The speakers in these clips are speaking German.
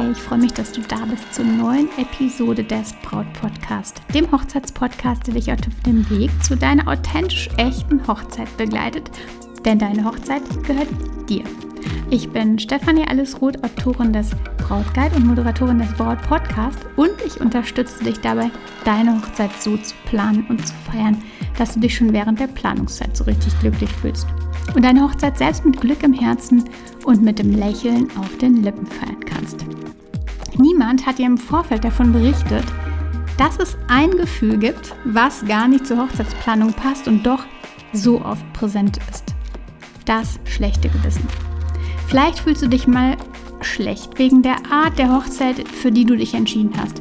Hey, ich freue mich, dass du da bist zur neuen Episode des Braut Podcast, dem Hochzeitspodcast, der dich auf dem Weg zu deiner authentisch echten Hochzeit begleitet. Denn deine Hochzeit gehört dir. Ich bin Stefanie Allesroth, Autorin des Brautguide und Moderatorin des Braut Podcast und ich unterstütze dich dabei, deine Hochzeit so zu planen und zu feiern, dass du dich schon während der Planungszeit so richtig glücklich fühlst und deine Hochzeit selbst mit Glück im Herzen und mit dem Lächeln auf den Lippen feiern kannst. Niemand hat dir im Vorfeld davon berichtet, dass es ein Gefühl gibt, was gar nicht zur Hochzeitsplanung passt und doch so oft präsent ist. Das schlechte Gewissen. Vielleicht fühlst du dich mal schlecht wegen der Art der Hochzeit, für die du dich entschieden hast.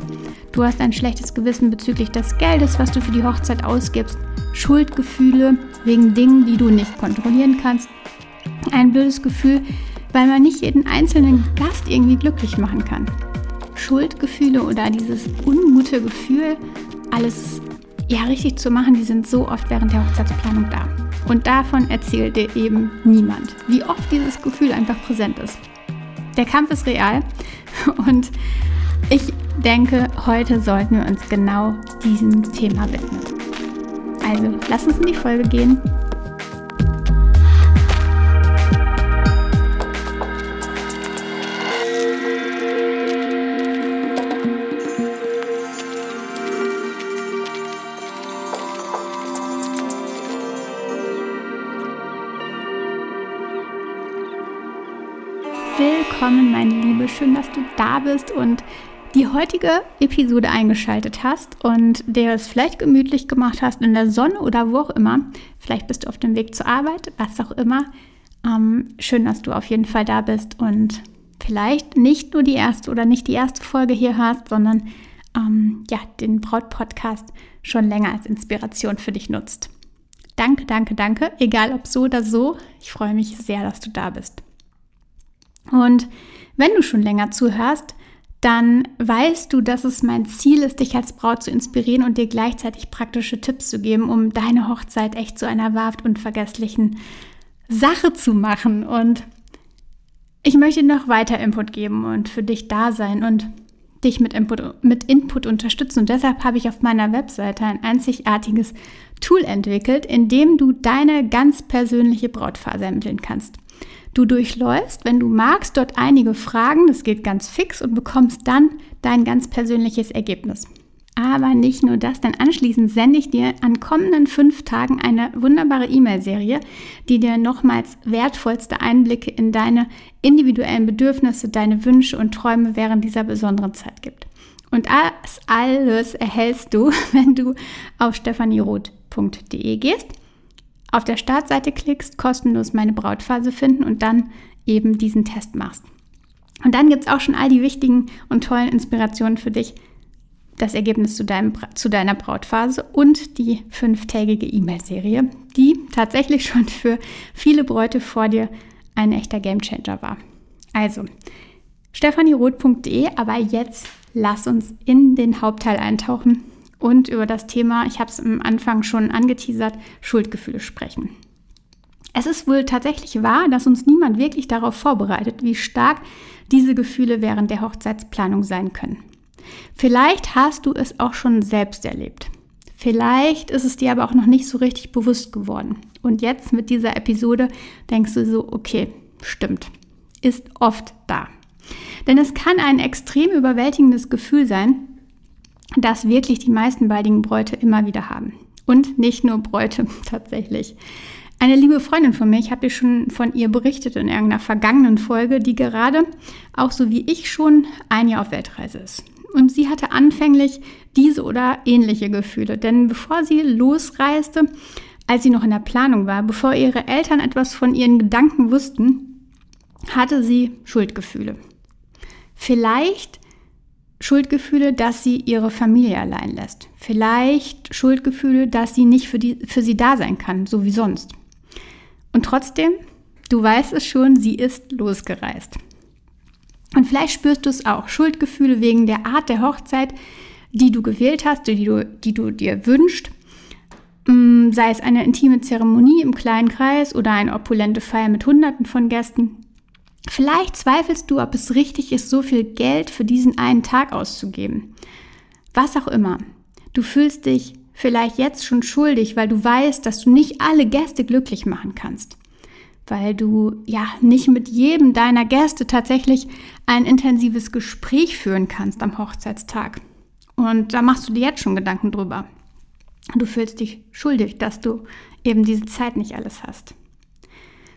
Du hast ein schlechtes Gewissen bezüglich des Geldes, was du für die Hochzeit ausgibst, Schuldgefühle wegen Dingen, die du nicht kontrollieren kannst, ein blödes Gefühl, weil man nicht jeden einzelnen Gast irgendwie glücklich machen kann. Schuldgefühle oder dieses ungute Gefühl, alles ja richtig zu machen, die sind so oft während der Hochzeitsplanung da. Und davon erzählt dir eben niemand, wie oft dieses Gefühl einfach präsent ist. Der Kampf ist real und ich denke, heute sollten wir uns genau diesem Thema widmen. Also, lass uns in die Folge gehen willkommen, meine Liebe. Schön, dass du da bist und die heutige Episode eingeschaltet hast und dir es vielleicht gemütlich gemacht hast in der Sonne oder wo auch immer. Vielleicht bist du auf dem Weg zur Arbeit, was auch immer. Ähm, schön, dass du auf jeden Fall da bist und vielleicht nicht nur die erste oder nicht die erste Folge hier hörst, sondern ähm, ja, den Braut-Podcast schon länger als Inspiration für dich nutzt. Danke, danke, danke. Egal ob so oder so. Ich freue mich sehr, dass du da bist. Und wenn du schon länger zuhörst, dann weißt du, dass es mein Ziel ist, dich als Braut zu inspirieren und dir gleichzeitig praktische Tipps zu geben, um deine Hochzeit echt zu einer wahrhaft unvergesslichen Sache zu machen. Und ich möchte noch weiter Input geben und für dich da sein und dich mit Input, mit Input unterstützen. Und deshalb habe ich auf meiner Webseite ein einzigartiges Tool entwickelt, in dem du deine ganz persönliche Brautphase ermitteln kannst. Du durchläufst, wenn du magst, dort einige Fragen, das geht ganz fix und bekommst dann dein ganz persönliches Ergebnis. Aber nicht nur das, denn anschließend sende ich dir an kommenden fünf Tagen eine wunderbare E-Mail-Serie, die dir nochmals wertvollste Einblicke in deine individuellen Bedürfnisse, deine Wünsche und Träume während dieser besonderen Zeit gibt. Und das alles erhältst du, wenn du auf stefanieroth.de gehst auf der Startseite klickst, kostenlos meine Brautphase finden und dann eben diesen Test machst. Und dann gibt es auch schon all die wichtigen und tollen Inspirationen für dich, das Ergebnis zu, deinem, zu deiner Brautphase und die fünftägige E-Mail-Serie, die tatsächlich schon für viele Bräute vor dir ein echter Gamechanger war. Also, stefanieroth.de, aber jetzt lass uns in den Hauptteil eintauchen und über das Thema, ich habe es am Anfang schon angeteasert, Schuldgefühle sprechen. Es ist wohl tatsächlich wahr, dass uns niemand wirklich darauf vorbereitet, wie stark diese Gefühle während der Hochzeitsplanung sein können. Vielleicht hast du es auch schon selbst erlebt. Vielleicht ist es dir aber auch noch nicht so richtig bewusst geworden. Und jetzt mit dieser Episode denkst du so, okay, stimmt, ist oft da. Denn es kann ein extrem überwältigendes Gefühl sein, das wirklich die meisten baldigen Bräute immer wieder haben. Und nicht nur Bräute tatsächlich. Eine liebe Freundin von mir, ich habe dir schon von ihr berichtet in irgendeiner vergangenen Folge, die gerade, auch so wie ich schon, ein Jahr auf Weltreise ist. Und sie hatte anfänglich diese oder ähnliche Gefühle. Denn bevor sie losreiste, als sie noch in der Planung war, bevor ihre Eltern etwas von ihren Gedanken wussten, hatte sie Schuldgefühle. Vielleicht Schuldgefühle, dass sie ihre Familie allein lässt. Vielleicht Schuldgefühle, dass sie nicht für, die, für sie da sein kann, so wie sonst. Und trotzdem, du weißt es schon, sie ist losgereist. Und vielleicht spürst du es auch, Schuldgefühle wegen der Art der Hochzeit, die du gewählt hast, die du, die du dir wünschst. Mm, sei es eine intime Zeremonie im kleinen Kreis oder eine opulente Feier mit Hunderten von Gästen. Vielleicht zweifelst du, ob es richtig ist, so viel Geld für diesen einen Tag auszugeben. Was auch immer. Du fühlst dich vielleicht jetzt schon schuldig, weil du weißt, dass du nicht alle Gäste glücklich machen kannst. Weil du ja nicht mit jedem deiner Gäste tatsächlich ein intensives Gespräch führen kannst am Hochzeitstag. Und da machst du dir jetzt schon Gedanken drüber. Du fühlst dich schuldig, dass du eben diese Zeit nicht alles hast.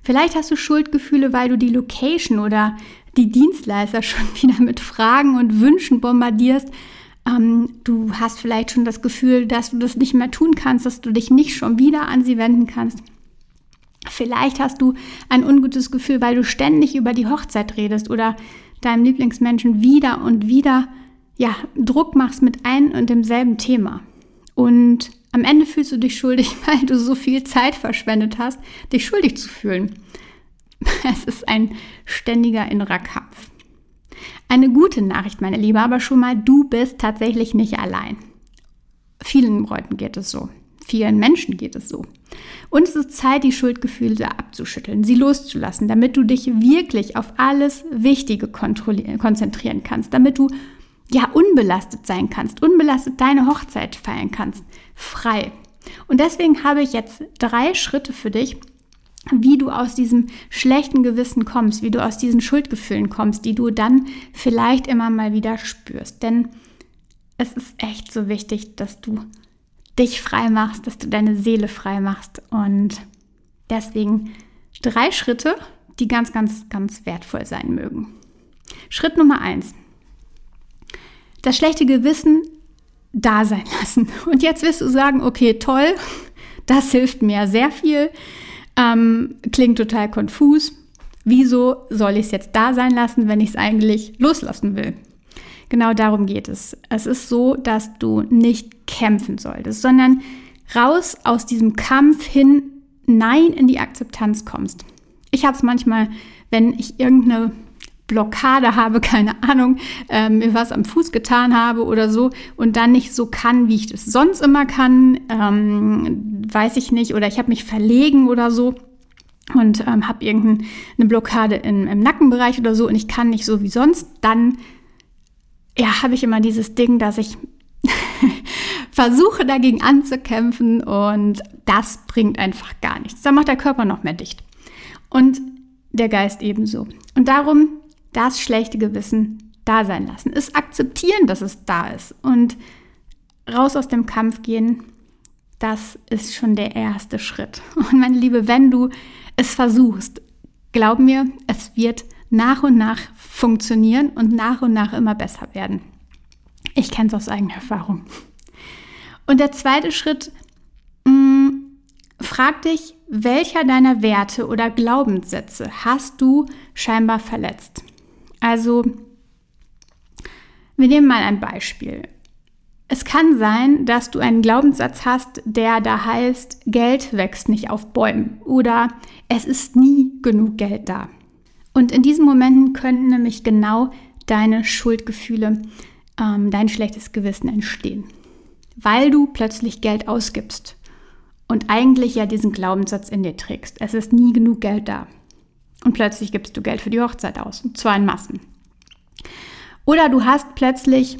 Vielleicht hast du Schuldgefühle, weil du die Location oder die Dienstleister schon wieder mit Fragen und Wünschen bombardierst. Ähm, du hast vielleicht schon das Gefühl, dass du das nicht mehr tun kannst, dass du dich nicht schon wieder an sie wenden kannst. Vielleicht hast du ein ungutes Gefühl, weil du ständig über die Hochzeit redest oder deinem Lieblingsmenschen wieder und wieder ja, Druck machst mit einem und demselben Thema. Und am Ende fühlst du dich schuldig, weil du so viel Zeit verschwendet hast, dich schuldig zu fühlen. Es ist ein ständiger innerer Kampf. Eine gute Nachricht, meine Liebe, aber schon mal, du bist tatsächlich nicht allein. Vielen Leuten geht es so. Vielen Menschen geht es so. Und es ist Zeit, die Schuldgefühle abzuschütteln, sie loszulassen, damit du dich wirklich auf alles Wichtige konzentrieren kannst, damit du ja unbelastet sein kannst, unbelastet deine Hochzeit feiern kannst, frei. Und deswegen habe ich jetzt drei Schritte für dich, wie du aus diesem schlechten Gewissen kommst, wie du aus diesen Schuldgefühlen kommst, die du dann vielleicht immer mal wieder spürst. Denn es ist echt so wichtig, dass du dich frei machst, dass du deine Seele frei machst. Und deswegen drei Schritte, die ganz, ganz, ganz wertvoll sein mögen. Schritt Nummer eins das schlechte Gewissen da sein lassen. Und jetzt wirst du sagen, okay, toll, das hilft mir sehr viel, ähm, klingt total konfus. Wieso soll ich es jetzt da sein lassen, wenn ich es eigentlich loslassen will? Genau darum geht es. Es ist so, dass du nicht kämpfen solltest, sondern raus aus diesem Kampf hin, nein in die Akzeptanz kommst. Ich habe es manchmal, wenn ich irgendeine Blockade habe, keine Ahnung, äh, mir was am Fuß getan habe oder so und dann nicht so kann, wie ich das sonst immer kann, ähm, weiß ich nicht, oder ich habe mich verlegen oder so und ähm, habe irgendeine Blockade in, im Nackenbereich oder so und ich kann nicht so wie sonst, dann ja, habe ich immer dieses Ding, dass ich versuche dagegen anzukämpfen und das bringt einfach gar nichts. Da macht der Körper noch mehr dicht. Und der Geist ebenso. Und darum das schlechte Gewissen da sein lassen, es akzeptieren, dass es da ist und raus aus dem Kampf gehen, das ist schon der erste Schritt. Und meine Liebe, wenn du es versuchst, glaub mir, es wird nach und nach funktionieren und nach und nach immer besser werden. Ich kenne es aus eigener Erfahrung. Und der zweite Schritt, mh, mm, frag dich, welcher deiner Werte oder Glaubenssätze hast du scheinbar verletzt? Also, wir nehmen mal ein Beispiel. Es kann sein, dass du einen Glaubenssatz hast, der da heißt, Geld wächst nicht auf Bäumen oder es ist nie genug Geld da. Und in diesen Momenten könnten nämlich genau deine Schuldgefühle, ähm, dein schlechtes Gewissen entstehen, weil du plötzlich Geld ausgibst und eigentlich ja diesen Glaubenssatz in dir trägst. Es ist nie genug Geld da. Und plötzlich gibst du Geld für die Hochzeit aus, und zwar in Massen. Oder du hast plötzlich,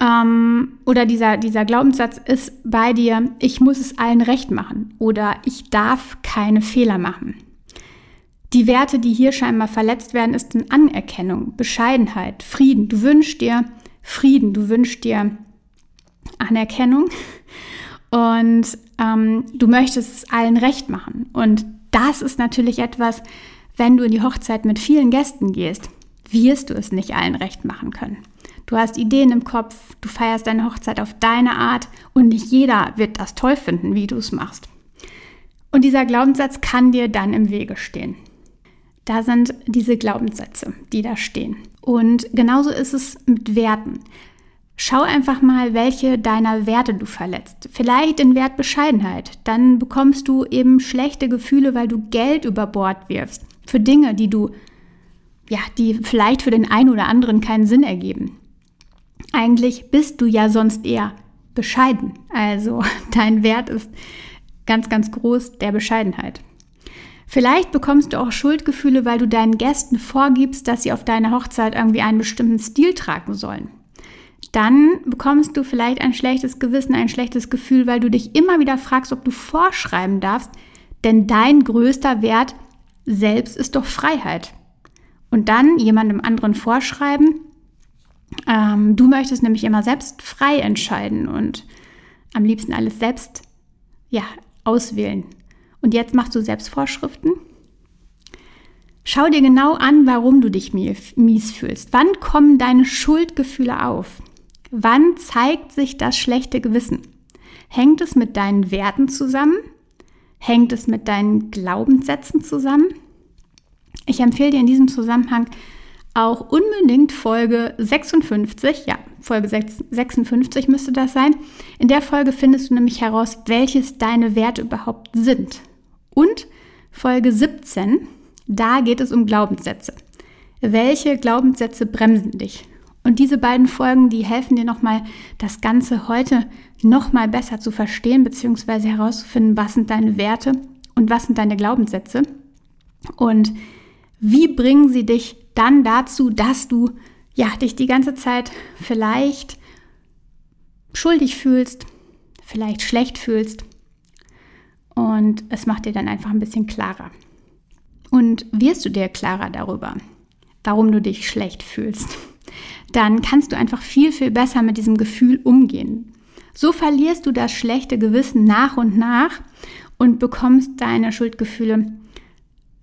ähm, oder dieser, dieser Glaubenssatz ist bei dir, ich muss es allen recht machen oder ich darf keine Fehler machen. Die Werte, die hier scheinbar verletzt werden, ist in Anerkennung, Bescheidenheit, Frieden. Du wünschst dir Frieden, du wünschst dir Anerkennung und ähm, du möchtest es allen recht machen. Und das ist natürlich etwas, wenn du in die Hochzeit mit vielen Gästen gehst, wirst du es nicht allen recht machen können. Du hast Ideen im Kopf, du feierst deine Hochzeit auf deine Art und nicht jeder wird das toll finden, wie du es machst. Und dieser Glaubenssatz kann dir dann im Wege stehen. Da sind diese Glaubenssätze, die da stehen. Und genauso ist es mit Werten. Schau einfach mal, welche deiner Werte du verletzt. Vielleicht den Wert Bescheidenheit. Dann bekommst du eben schlechte Gefühle, weil du Geld über Bord wirfst für Dinge, die du ja, die vielleicht für den einen oder anderen keinen Sinn ergeben. Eigentlich bist du ja sonst eher bescheiden. Also dein Wert ist ganz, ganz groß der Bescheidenheit. Vielleicht bekommst du auch Schuldgefühle, weil du deinen Gästen vorgibst, dass sie auf deiner Hochzeit irgendwie einen bestimmten Stil tragen sollen. Dann bekommst du vielleicht ein schlechtes Gewissen, ein schlechtes Gefühl, weil du dich immer wieder fragst, ob du vorschreiben darfst, denn dein größter Wert selbst ist doch Freiheit. Und dann jemandem anderen vorschreiben, ähm, du möchtest nämlich immer selbst frei entscheiden und am liebsten alles selbst ja, auswählen. Und jetzt machst du Selbstvorschriften. Schau dir genau an, warum du dich mies fühlst. Wann kommen deine Schuldgefühle auf? Wann zeigt sich das schlechte Gewissen? Hängt es mit deinen Werten zusammen? Hängt es mit deinen Glaubenssätzen zusammen? Ich empfehle dir in diesem Zusammenhang auch unbedingt Folge 56, ja, Folge 56 müsste das sein. In der Folge findest du nämlich heraus, welches deine Werte überhaupt sind. Und Folge 17, da geht es um Glaubenssätze. Welche Glaubenssätze bremsen dich? Und diese beiden Folgen, die helfen dir nochmal, das Ganze heute nochmal besser zu verstehen, beziehungsweise herauszufinden, was sind deine Werte und was sind deine Glaubenssätze. Und wie bringen sie dich dann dazu, dass du ja, dich die ganze Zeit vielleicht schuldig fühlst, vielleicht schlecht fühlst und es macht dir dann einfach ein bisschen klarer. Und wirst du dir klarer darüber, warum du dich schlecht fühlst, dann kannst du einfach viel, viel besser mit diesem Gefühl umgehen. So verlierst du das schlechte Gewissen nach und nach und bekommst deine Schuldgefühle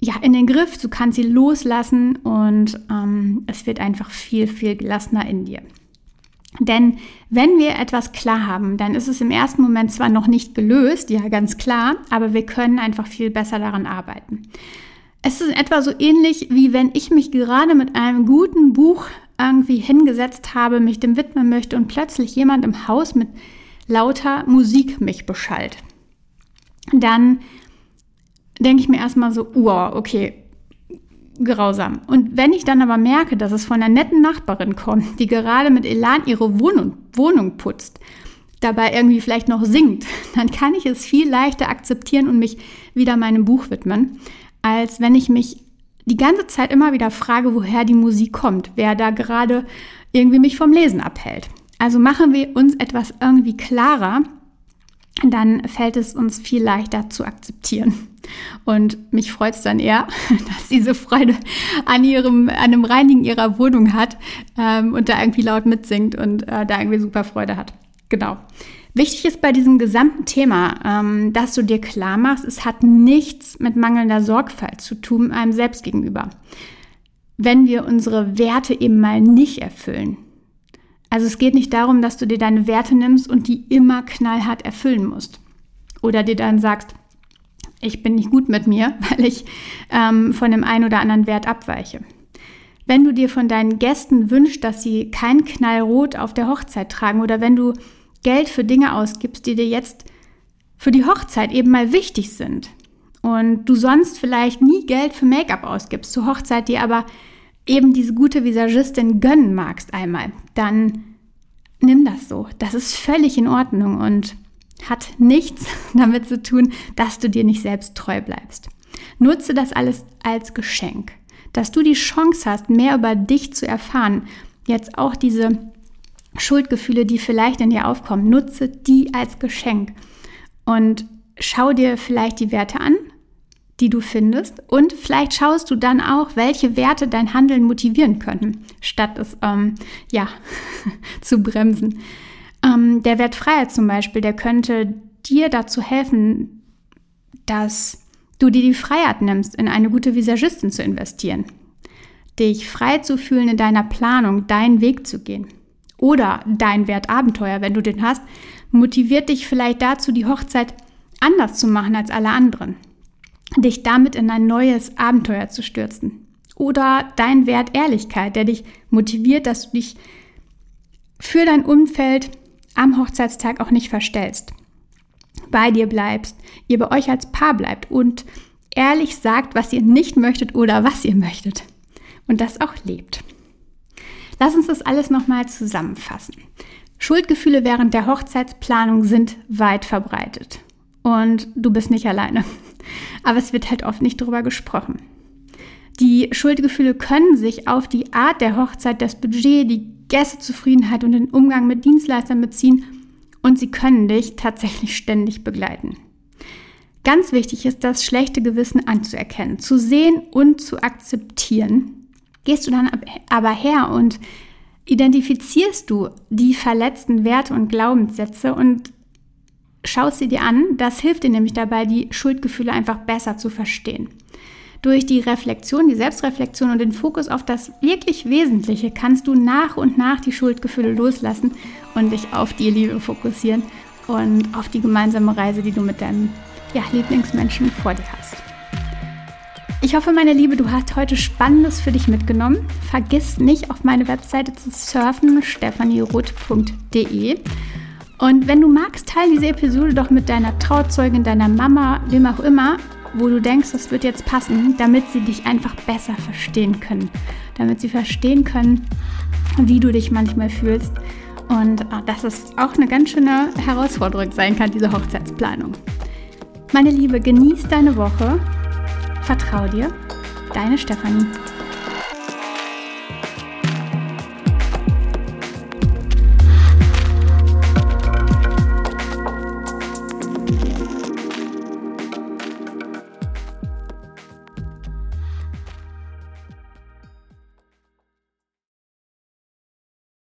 ja, in den Griff, du kannst sie loslassen und ähm, es wird einfach viel, viel gelassener in dir. Denn wenn wir etwas klar haben, dann ist es im ersten Moment zwar noch nicht gelöst, ja ganz klar, aber wir können einfach viel besser daran arbeiten. Es ist etwa so ähnlich, wie wenn ich mich gerade mit einem guten Buch irgendwie hingesetzt habe, mich dem widmen möchte und plötzlich jemand im Haus mit lauter Musik mich beschallt. Dann denke ich mir erstmal so, wow, okay, grausam. Und wenn ich dann aber merke, dass es von einer netten Nachbarin kommt, die gerade mit Elan ihre Wohnung, Wohnung putzt, dabei irgendwie vielleicht noch singt, dann kann ich es viel leichter akzeptieren und mich wieder meinem Buch widmen, als wenn ich mich die ganze Zeit immer wieder frage, woher die Musik kommt, wer da gerade irgendwie mich vom Lesen abhält. Also machen wir uns etwas irgendwie klarer, dann fällt es uns viel leichter zu akzeptieren. Und mich freut es dann eher, dass diese Freude an, ihrem, an dem Reinigen ihrer Wohnung hat ähm, und da irgendwie laut mitsingt und äh, da irgendwie super Freude hat. Genau. Wichtig ist bei diesem gesamten Thema, ähm, dass du dir klar machst, es hat nichts mit mangelnder Sorgfalt zu tun einem selbst gegenüber. Wenn wir unsere Werte eben mal nicht erfüllen. Also es geht nicht darum, dass du dir deine Werte nimmst und die immer knallhart erfüllen musst. Oder dir dann sagst, ich bin nicht gut mit mir, weil ich ähm, von dem einen oder anderen Wert abweiche. Wenn du dir von deinen Gästen wünschst, dass sie kein Knallrot auf der Hochzeit tragen oder wenn du Geld für Dinge ausgibst, die dir jetzt für die Hochzeit eben mal wichtig sind und du sonst vielleicht nie Geld für Make-up ausgibst, zur Hochzeit dir aber eben diese gute Visagistin gönnen magst einmal, dann nimm das so. Das ist völlig in Ordnung und hat nichts damit zu tun, dass du dir nicht selbst treu bleibst. Nutze das alles als Geschenk, dass du die Chance hast, mehr über dich zu erfahren. Jetzt auch diese Schuldgefühle, die vielleicht in dir aufkommen, nutze die als Geschenk und schau dir vielleicht die Werte an, die du findest und vielleicht schaust du dann auch, welche Werte dein Handeln motivieren könnten, statt es ähm, ja zu bremsen. Ähm, der Wert Freiheit zum Beispiel, der könnte dir dazu helfen, dass du dir die Freiheit nimmst, in eine gute Visagistin zu investieren. Dich frei zu fühlen in deiner Planung, deinen Weg zu gehen. Oder dein Wert Abenteuer, wenn du den hast, motiviert dich vielleicht dazu, die Hochzeit anders zu machen als alle anderen. Dich damit in ein neues Abenteuer zu stürzen. Oder dein Wert Ehrlichkeit, der dich motiviert, dass du dich für dein Umfeld am Hochzeitstag auch nicht verstellst, bei dir bleibst, ihr bei euch als Paar bleibt und ehrlich sagt, was ihr nicht möchtet oder was ihr möchtet. und das auch lebt. Lass uns das alles nochmal zusammenfassen. Schuldgefühle während der Hochzeitsplanung sind weit verbreitet. Und du bist nicht alleine. Aber es wird halt oft nicht darüber gesprochen. Die Schuldgefühle können sich auf die Art der Hochzeit, das Budget, die Gästezufriedenheit und den Umgang mit Dienstleistern beziehen und sie können dich tatsächlich ständig begleiten. Ganz wichtig ist das schlechte Gewissen anzuerkennen, zu sehen und zu akzeptieren. Gehst du dann aber her und identifizierst du die verletzten Werte und Glaubenssätze und schaust sie dir an, das hilft dir nämlich dabei, die Schuldgefühle einfach besser zu verstehen. Durch die Reflexion, die Selbstreflexion und den Fokus auf das wirklich Wesentliche kannst du nach und nach die Schuldgefühle loslassen und dich auf die Liebe fokussieren und auf die gemeinsame Reise, die du mit deinem ja, Lieblingsmenschen vor dir hast. Ich hoffe, meine Liebe, du hast heute Spannendes für dich mitgenommen. Vergiss nicht, auf meine Webseite zu surfen, stephanieroth.de. Und wenn du magst, teile diese Episode doch mit deiner Trauzeugin, deiner Mama, wem auch immer wo du denkst, das wird jetzt passen, damit sie dich einfach besser verstehen können. Damit sie verstehen können, wie du dich manchmal fühlst. Und äh, dass es auch eine ganz schöne Herausforderung sein kann, diese Hochzeitsplanung. Meine Liebe, genieß deine Woche. Vertrau dir. Deine Stefanie.